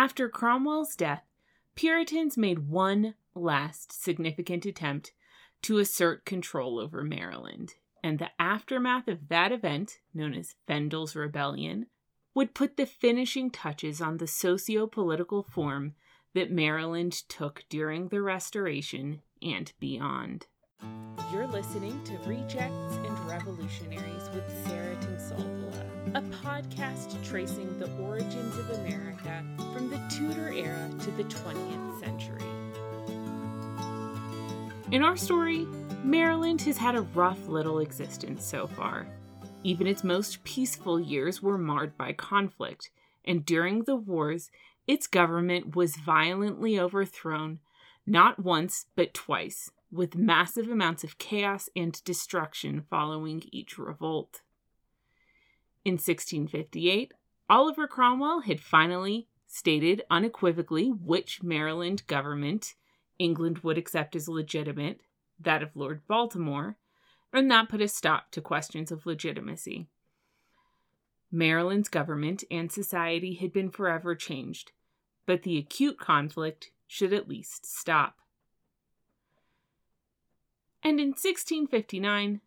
After Cromwell's death, Puritans made one last significant attempt to assert control over Maryland, and the aftermath of that event, known as Fendall's Rebellion, would put the finishing touches on the socio political form that Maryland took during the Restoration and beyond. You're listening to Rejects and Revolutionaries with Sarah Tinsolvola, a podcast tracing the origins of America from the Tudor era to the 20th century. In our story, Maryland has had a rough little existence so far. Even its most peaceful years were marred by conflict, and during the wars, its government was violently overthrown not once but twice, with massive amounts of chaos and destruction following each revolt. In 1658, Oliver Cromwell had finally stated unequivocally which Maryland government England would accept as legitimate, that of Lord Baltimore, and that put a stop to questions of legitimacy. Maryland's government and society had been forever changed, but the acute conflict should at least stop. And in 1659,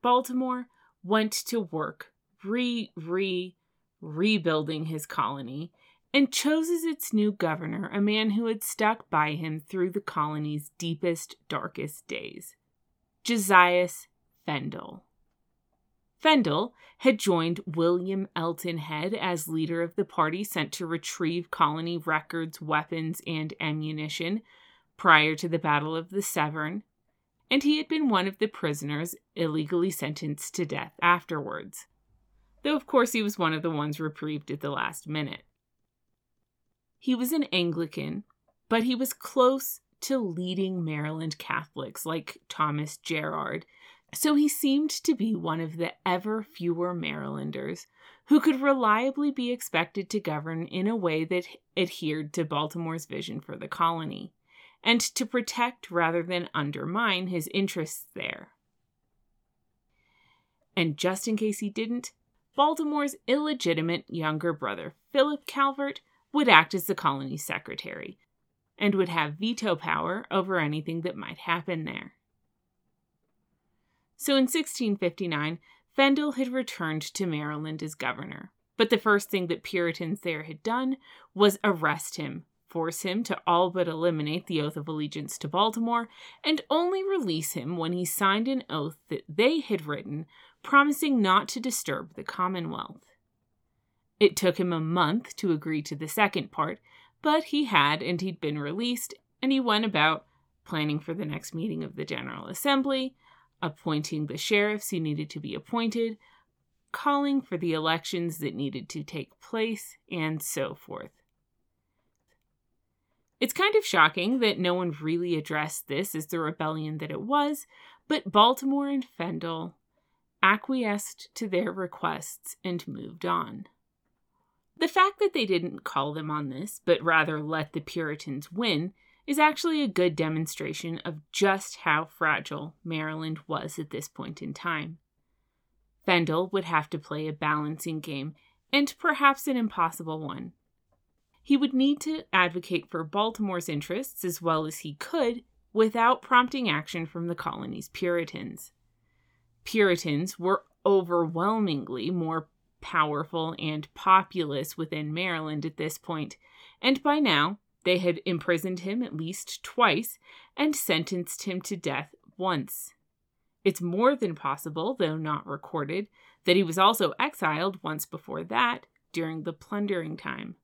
Baltimore went to work re re rebuilding his colony and chose as its new governor a man who had stuck by him through the colony's deepest, darkest days Josias Fendall. Fendall had joined William Eltonhead as leader of the party sent to retrieve colony records, weapons, and ammunition prior to the Battle of the Severn, and he had been one of the prisoners illegally sentenced to death afterwards. Though, of course, he was one of the ones reprieved at the last minute. He was an Anglican, but he was close to leading Maryland Catholics like Thomas Gerard, so he seemed to be one of the ever fewer Marylanders who could reliably be expected to govern in a way that adhered to Baltimore's vision for the colony, and to protect rather than undermine his interests there. And just in case he didn't, Baltimore's illegitimate younger brother, Philip Calvert, would act as the colony's secretary and would have veto power over anything that might happen there. So in 1659, Fendall had returned to Maryland as governor, but the first thing that Puritans there had done was arrest him, force him to all but eliminate the oath of allegiance to Baltimore, and only release him when he signed an oath that they had written promising not to disturb the Commonwealth. It took him a month to agree to the second part, but he had, and he'd been released, and he went about planning for the next meeting of the General Assembly, appointing the sheriffs who needed to be appointed, calling for the elections that needed to take place, and so forth. It's kind of shocking that no one really addressed this as the rebellion that it was, but Baltimore and Fendall acquiesced to their requests and moved on. The fact that they didn't call them on this, but rather let the Puritans win, is actually a good demonstration of just how fragile Maryland was at this point in time. Fendall would have to play a balancing game, and perhaps an impossible one. He would need to advocate for Baltimore's interests as well as he could without prompting action from the colony's Puritans. Puritans were overwhelmingly more powerful and populous within Maryland at this point, and by now they had imprisoned him at least twice and sentenced him to death once. It's more than possible, though not recorded, that he was also exiled once before that during the plundering time.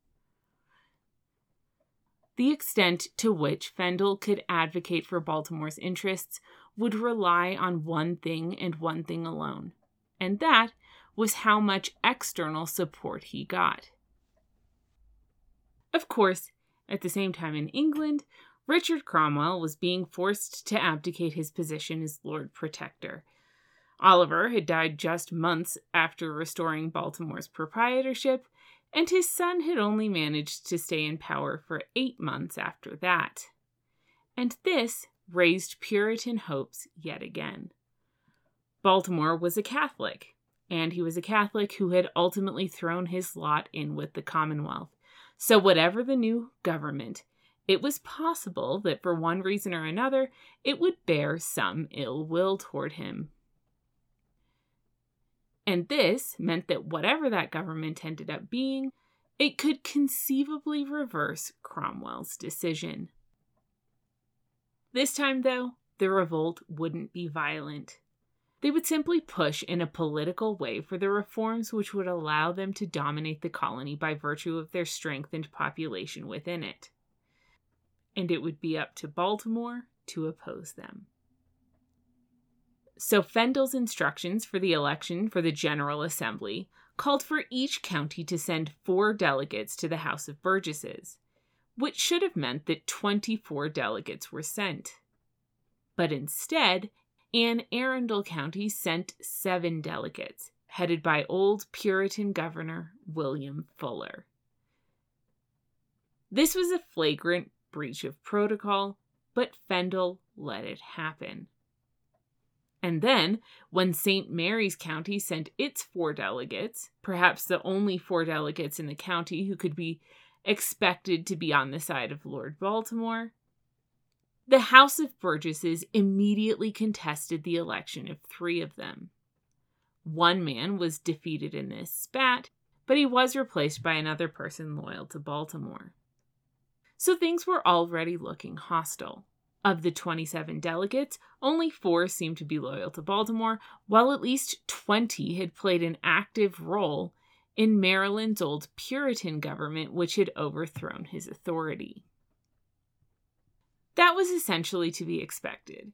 The extent to which Fendall could advocate for Baltimore's interests would rely on one thing and one thing alone, and that was how much external support he got. Of course, at the same time in England, Richard Cromwell was being forced to abdicate his position as Lord Protector. Oliver had died just months after restoring Baltimore's proprietorship, and his son had only managed to stay in power for eight months after that. And this raised Puritan hopes yet again. Baltimore was a Catholic, and he was a Catholic who had ultimately thrown his lot in with the Commonwealth. So, whatever the new government, it was possible that for one reason or another it would bear some ill will toward him. And this meant that whatever that government ended up being, it could conceivably reverse Cromwell's decision. This time, though, the revolt wouldn't be violent. They would simply push in a political way for the reforms which would allow them to dominate the colony by virtue of their strength and population within it. And it would be up to Baltimore to oppose them. So Fendall's instructions for the election for the General Assembly called for each county to send four delegates to the House of Burgesses, which should have meant that 24 delegates were sent. But instead, Anne Arundel County sent seven delegates, headed by old Puritan Governor William Fuller. This was a flagrant breach of protocol, but Fendall let it happen. And then, when St. Mary's County sent its four delegates, perhaps the only four delegates in the county who could be expected to be on the side of Lord Baltimore, the House of Burgesses immediately contested the election of three of them. One man was defeated in this spat, but he was replaced by another person loyal to Baltimore. So things were already looking hostile. Of the 27 delegates, only four seemed to be loyal to Baltimore, while at least 20 had played an active role in Maryland's old Puritan government, which had overthrown his authority. That was essentially to be expected.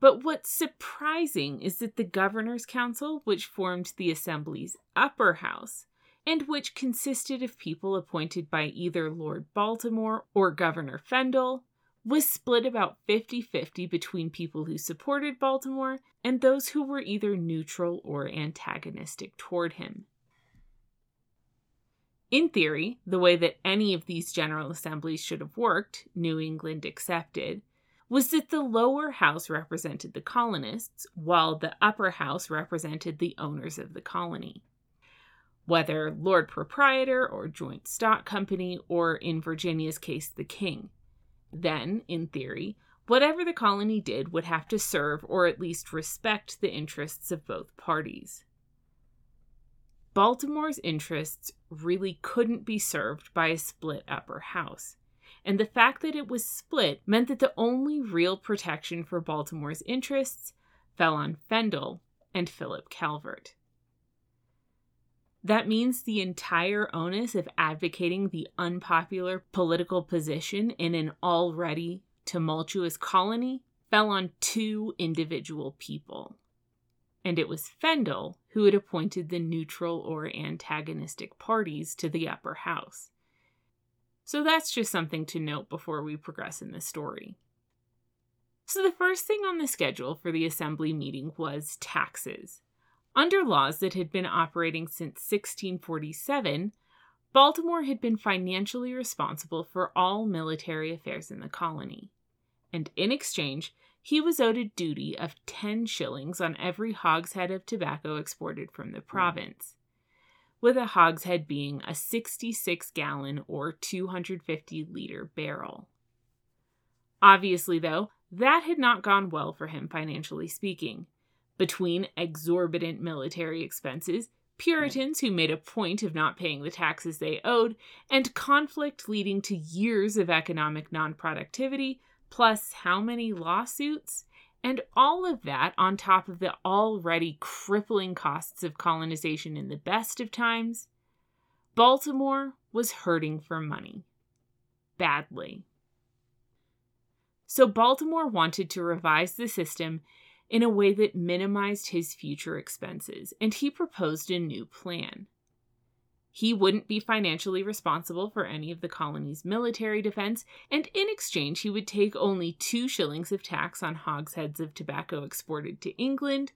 But what's surprising is that the Governor's Council, which formed the Assembly's upper house, and which consisted of people appointed by either Lord Baltimore or Governor Fendall, was split about 50 50 between people who supported Baltimore and those who were either neutral or antagonistic toward him. In theory, the way that any of these General Assemblies should have worked, New England excepted, was that the lower house represented the colonists, while the upper house represented the owners of the colony. Whether Lord Proprietor or Joint Stock Company, or in Virginia's case, the King. Then, in theory, whatever the colony did would have to serve or at least respect the interests of both parties. Baltimore's interests really couldn't be served by a split upper house. And the fact that it was split meant that the only real protection for Baltimore's interests fell on Fendall and Philip Calvert. That means the entire onus of advocating the unpopular political position in an already tumultuous colony fell on two individual people and it was Fendall who had appointed the neutral or antagonistic parties to the upper house. So that's just something to note before we progress in the story. So, the first thing on the schedule for the assembly meeting was taxes. Under laws that had been operating since 1647, Baltimore had been financially responsible for all military affairs in the colony. And in exchange, he was owed a duty of 10 shillings on every hogshead of tobacco exported from the province, with a hogshead being a 66 gallon or 250 liter barrel. Obviously, though, that had not gone well for him financially speaking. Between exorbitant military expenses, Puritans who made a point of not paying the taxes they owed, and conflict leading to years of economic non productivity, plus how many lawsuits, and all of that on top of the already crippling costs of colonization in the best of times, Baltimore was hurting for money. Badly. So Baltimore wanted to revise the system in a way that minimized his future expenses, and he proposed a new plan. He wouldn't be financially responsible for any of the colony's military defense, and in exchange, he would take only two shillings of tax on hogsheads of tobacco exported to England,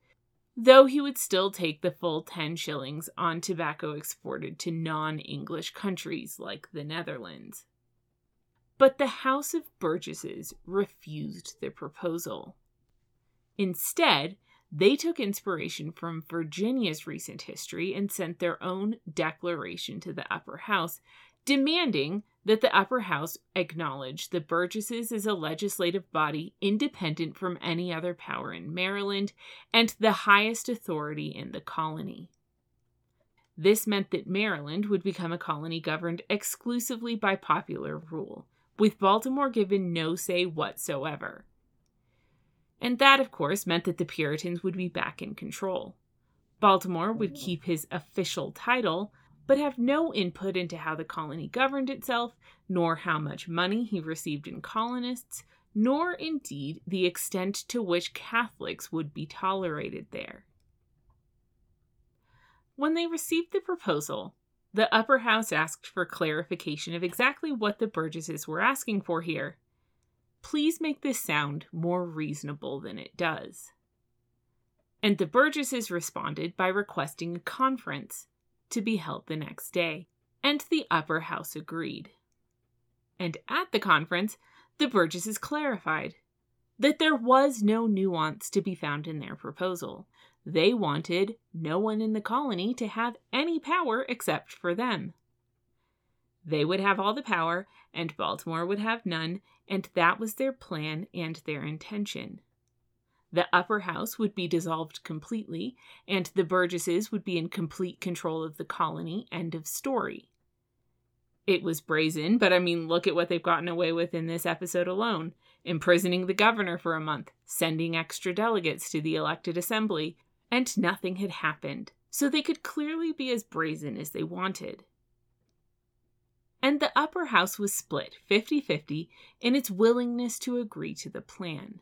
though he would still take the full 10 shillings on tobacco exported to non English countries like the Netherlands. But the House of Burgesses refused the proposal. Instead, they took inspiration from Virginia's recent history and sent their own declaration to the upper house, demanding that the upper house acknowledge the Burgesses as a legislative body independent from any other power in Maryland and the highest authority in the colony. This meant that Maryland would become a colony governed exclusively by popular rule, with Baltimore given no say whatsoever. And that, of course, meant that the Puritans would be back in control. Baltimore would mm. keep his official title, but have no input into how the colony governed itself, nor how much money he received in colonists, nor indeed the extent to which Catholics would be tolerated there. When they received the proposal, the upper house asked for clarification of exactly what the Burgesses were asking for here. Please make this sound more reasonable than it does. And the Burgesses responded by requesting a conference to be held the next day, and the upper house agreed. And at the conference, the Burgesses clarified that there was no nuance to be found in their proposal. They wanted no one in the colony to have any power except for them. They would have all the power, and Baltimore would have none, and that was their plan and their intention. The upper house would be dissolved completely, and the Burgesses would be in complete control of the colony. End of story. It was brazen, but I mean, look at what they've gotten away with in this episode alone imprisoning the governor for a month, sending extra delegates to the elected assembly, and nothing had happened, so they could clearly be as brazen as they wanted. And the upper house was split 50 50 in its willingness to agree to the plan.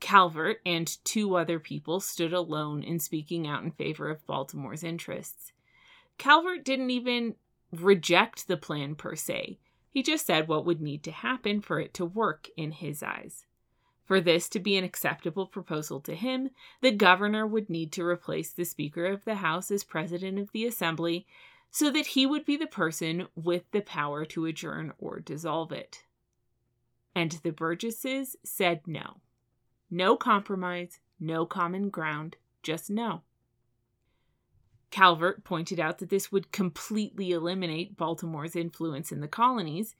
Calvert and two other people stood alone in speaking out in favor of Baltimore's interests. Calvert didn't even reject the plan per se. He just said what would need to happen for it to work in his eyes. For this to be an acceptable proposal to him, the governor would need to replace the Speaker of the House as President of the Assembly so that he would be the person with the power to adjourn or dissolve it. And the Burgesses said no. No compromise, no common ground, just no. Calvert pointed out that this would completely eliminate Baltimore's influence in the colonies,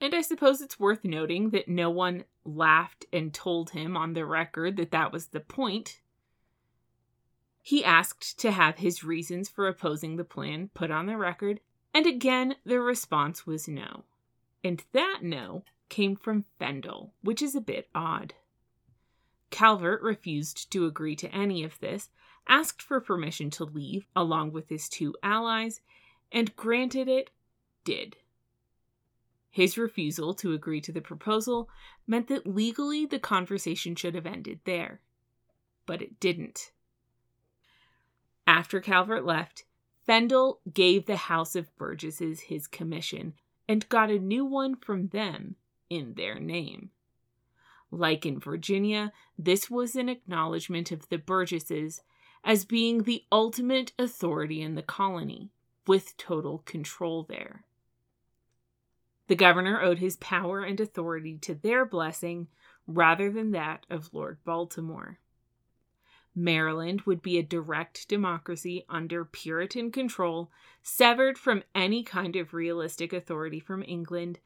and I suppose it's worth noting that no one laughed and told him on the record that that was the point. He asked to have his reasons for opposing the plan put on the record, and again the response was no. And that no came from Fendall, which is a bit odd. Calvert refused to agree to any of this, asked for permission to leave along with his two allies, and granted it did. His refusal to agree to the proposal meant that legally the conversation should have ended there. But it didn't. After Calvert left, Fendall gave the House of Burgesses his commission and got a new one from them in their name. Like in Virginia, this was an acknowledgement of the Burgesses as being the ultimate authority in the colony, with total control there. The governor owed his power and authority to their blessing rather than that of Lord Baltimore. Maryland would be a direct democracy under Puritan control, severed from any kind of realistic authority from England,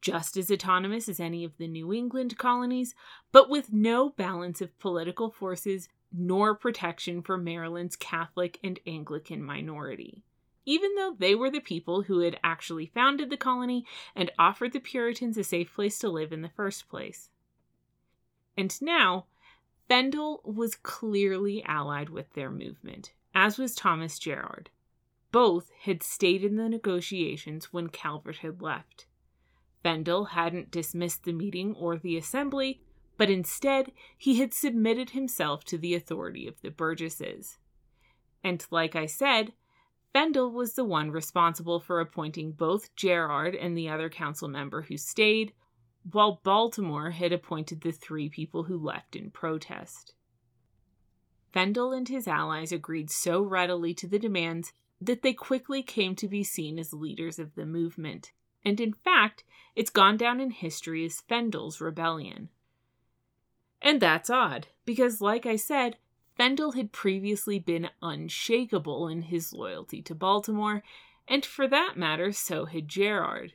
just as autonomous as any of the New England colonies, but with no balance of political forces nor protection for Maryland's Catholic and Anglican minority. Even though they were the people who had actually founded the colony and offered the Puritans a safe place to live in the first place. And now, Fendall was clearly allied with their movement, as was Thomas Gerard. Both had stayed in the negotiations when Calvert had left. Fendall hadn't dismissed the meeting or the assembly, but instead he had submitted himself to the authority of the Burgesses. And like I said, Fendall was the one responsible for appointing both Gerard and the other council member who stayed, while Baltimore had appointed the three people who left in protest. Fendall and his allies agreed so readily to the demands that they quickly came to be seen as leaders of the movement and in fact, it's gone down in history as Fendall's rebellion. And that's odd, because, like I said, Fendall had previously been unshakable in his loyalty to Baltimore, and for that matter, so had Gerard.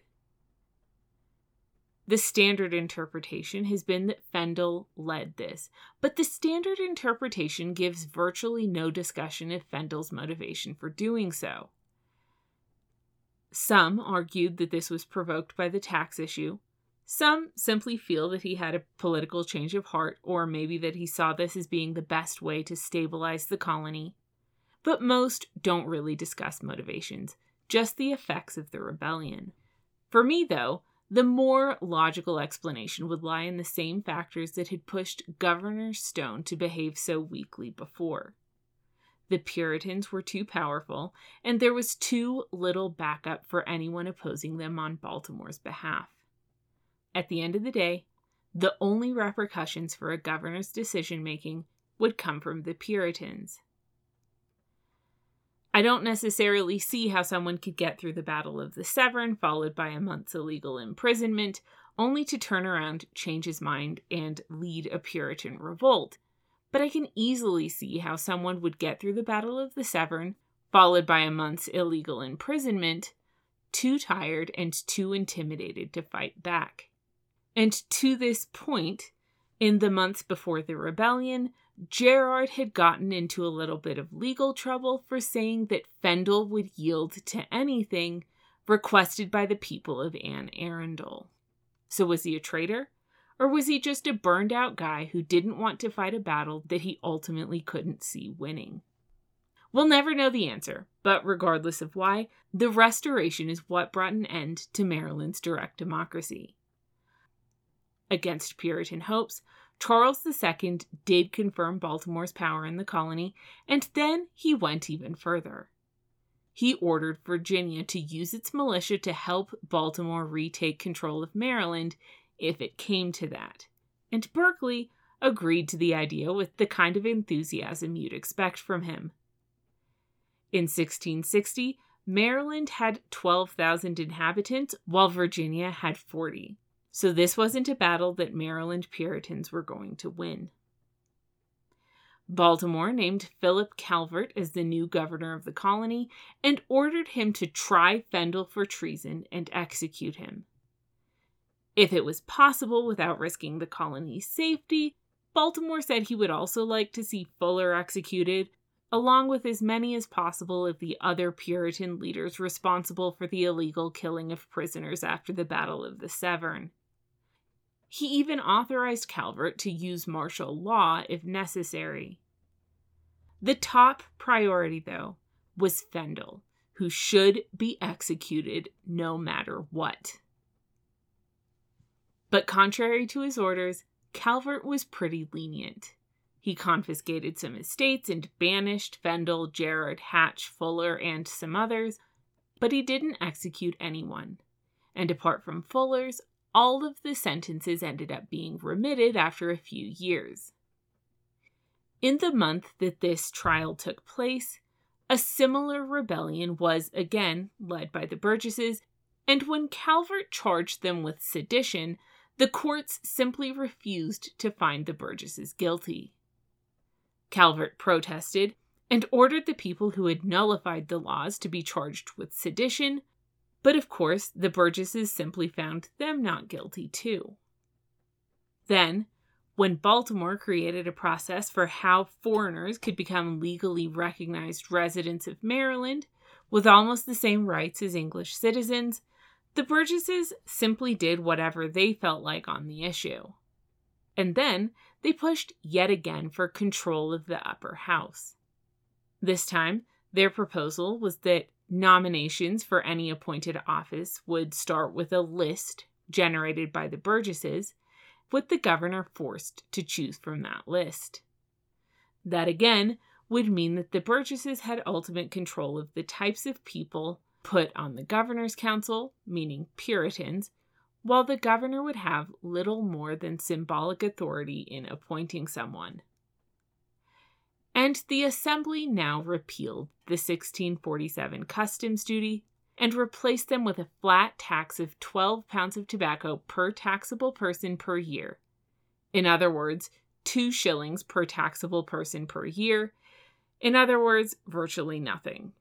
The standard interpretation has been that Fendall led this, but the standard interpretation gives virtually no discussion of Fendall's motivation for doing so. Some argued that this was provoked by the tax issue. Some simply feel that he had a political change of heart, or maybe that he saw this as being the best way to stabilize the colony. But most don't really discuss motivations, just the effects of the rebellion. For me, though, the more logical explanation would lie in the same factors that had pushed Governor Stone to behave so weakly before. The Puritans were too powerful, and there was too little backup for anyone opposing them on Baltimore's behalf. At the end of the day, the only repercussions for a governor's decision making would come from the Puritans. I don't necessarily see how someone could get through the Battle of the Severn, followed by a month's illegal imprisonment, only to turn around, change his mind, and lead a Puritan revolt. But I can easily see how someone would get through the Battle of the Severn, followed by a month's illegal imprisonment, too tired and too intimidated to fight back. And to this point, in the months before the rebellion, Gerard had gotten into a little bit of legal trouble for saying that Fendall would yield to anything requested by the people of Anne Arundel. So was he a traitor? Or was he just a burned out guy who didn't want to fight a battle that he ultimately couldn't see winning? We'll never know the answer, but regardless of why, the Restoration is what brought an end to Maryland's direct democracy. Against Puritan hopes, Charles II did confirm Baltimore's power in the colony, and then he went even further. He ordered Virginia to use its militia to help Baltimore retake control of Maryland if it came to that. And Berkeley agreed to the idea with the kind of enthusiasm you'd expect from him. In 1660, Maryland had 12,000 inhabitants, while Virginia had 40. So this wasn't a battle that Maryland Puritans were going to win. Baltimore named Philip Calvert as the new governor of the colony and ordered him to try Fendall for treason and execute him. If it was possible without risking the colony's safety, Baltimore said he would also like to see Fuller executed, along with as many as possible of the other Puritan leaders responsible for the illegal killing of prisoners after the Battle of the Severn. He even authorized Calvert to use martial law if necessary. The top priority, though, was Fendall, who should be executed no matter what. But contrary to his orders, Calvert was pretty lenient. He confiscated some estates and banished Fendall, Gerard, Hatch, Fuller, and some others, but he didn't execute anyone. And apart from Fuller's, all of the sentences ended up being remitted after a few years. In the month that this trial took place, a similar rebellion was again led by the Burgesses, and when Calvert charged them with sedition, the courts simply refused to find the Burgesses guilty. Calvert protested and ordered the people who had nullified the laws to be charged with sedition, but of course, the Burgesses simply found them not guilty too. Then, when Baltimore created a process for how foreigners could become legally recognized residents of Maryland with almost the same rights as English citizens, the Burgesses simply did whatever they felt like on the issue. And then they pushed yet again for control of the upper house. This time, their proposal was that Nominations for any appointed office would start with a list generated by the Burgesses, with the governor forced to choose from that list. That again would mean that the Burgesses had ultimate control of the types of people put on the governor's council, meaning Puritans, while the governor would have little more than symbolic authority in appointing someone and the Assembly now repealed the 1647 customs duty and replaced them with a flat tax of 12 pounds of tobacco per taxable person per year. In other words, two shillings per taxable person per year. In other words, virtually nothing.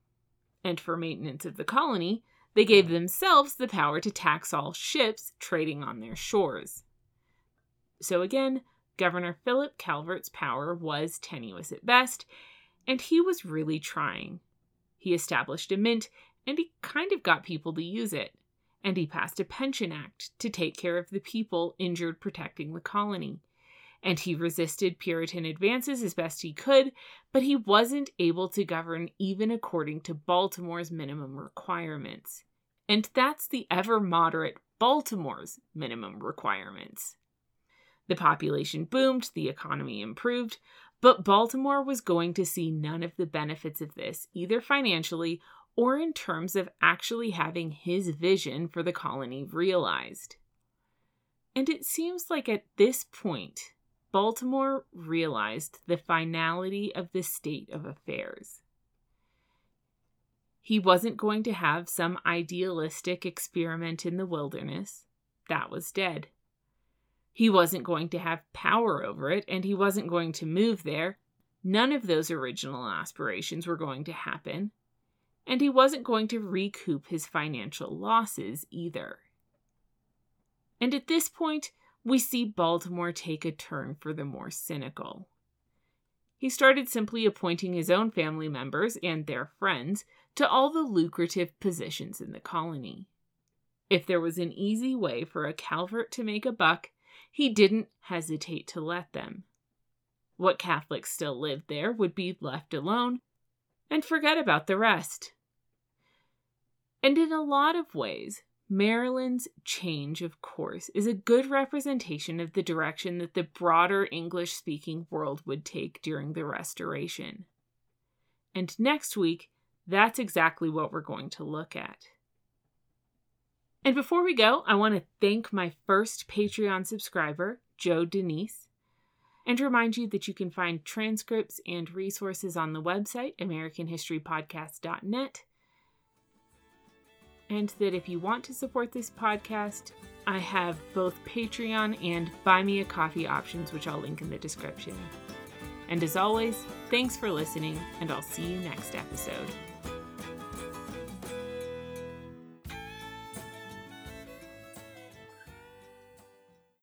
And for maintenance of the colony, they gave themselves the power to tax all ships trading on their shores. So again, Governor Philip Calvert's power was tenuous at best, and he was really trying. He established a mint, and he kind of got people to use it. And he passed a pension act to take care of the people injured protecting the colony. And he resisted Puritan advances as best he could, but he wasn't able to govern even according to Baltimore's minimum requirements. And that's the ever moderate Baltimore's minimum requirements. The population boomed, the economy improved, but Baltimore was going to see none of the benefits of this, either financially or in terms of actually having his vision for the colony realized. And it seems like at this point, Baltimore realized the finality of the state of affairs. He wasn't going to have some idealistic experiment in the wilderness. That was dead. He wasn't going to have power over it, and he wasn't going to move there. None of those original aspirations were going to happen. And he wasn't going to recoup his financial losses either. And at this point, we see Baltimore take a turn for the more cynical. He started simply appointing his own family members and their friends to all the lucrative positions in the colony. If there was an easy way for a Calvert to make a buck, he didn't hesitate to let them. What Catholics still lived there would be left alone and forget about the rest. And in a lot of ways, Maryland's change of course is a good representation of the direction that the broader English speaking world would take during the Restoration. And next week, that's exactly what we're going to look at. And before we go, I want to thank my first Patreon subscriber, Joe Denise, and remind you that you can find transcripts and resources on the website, AmericanHistoryPodcast.net. And that if you want to support this podcast, I have both Patreon and Buy Me a Coffee options, which I'll link in the description. And as always, thanks for listening, and I'll see you next episode.